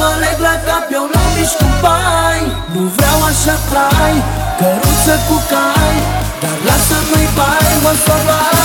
mă leg la cap, eu nu mișc cu bai. Nu vreau așa trai, căruță cu cai Dar lasă-mi bai, mă sobai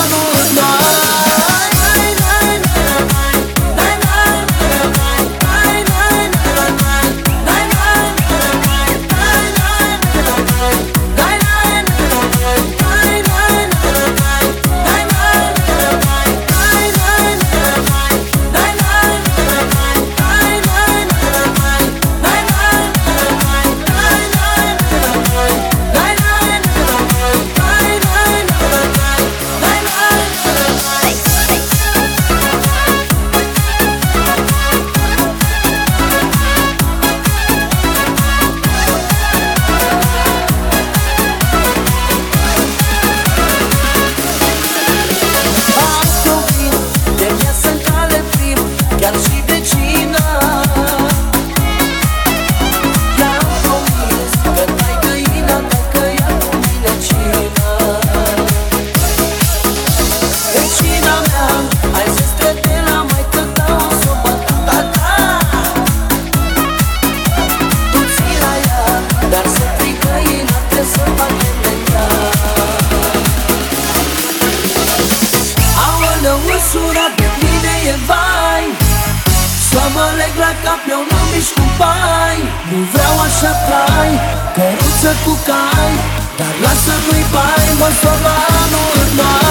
așa trai, căruță cu cai Dar lasă-mi bai, mă la anul mai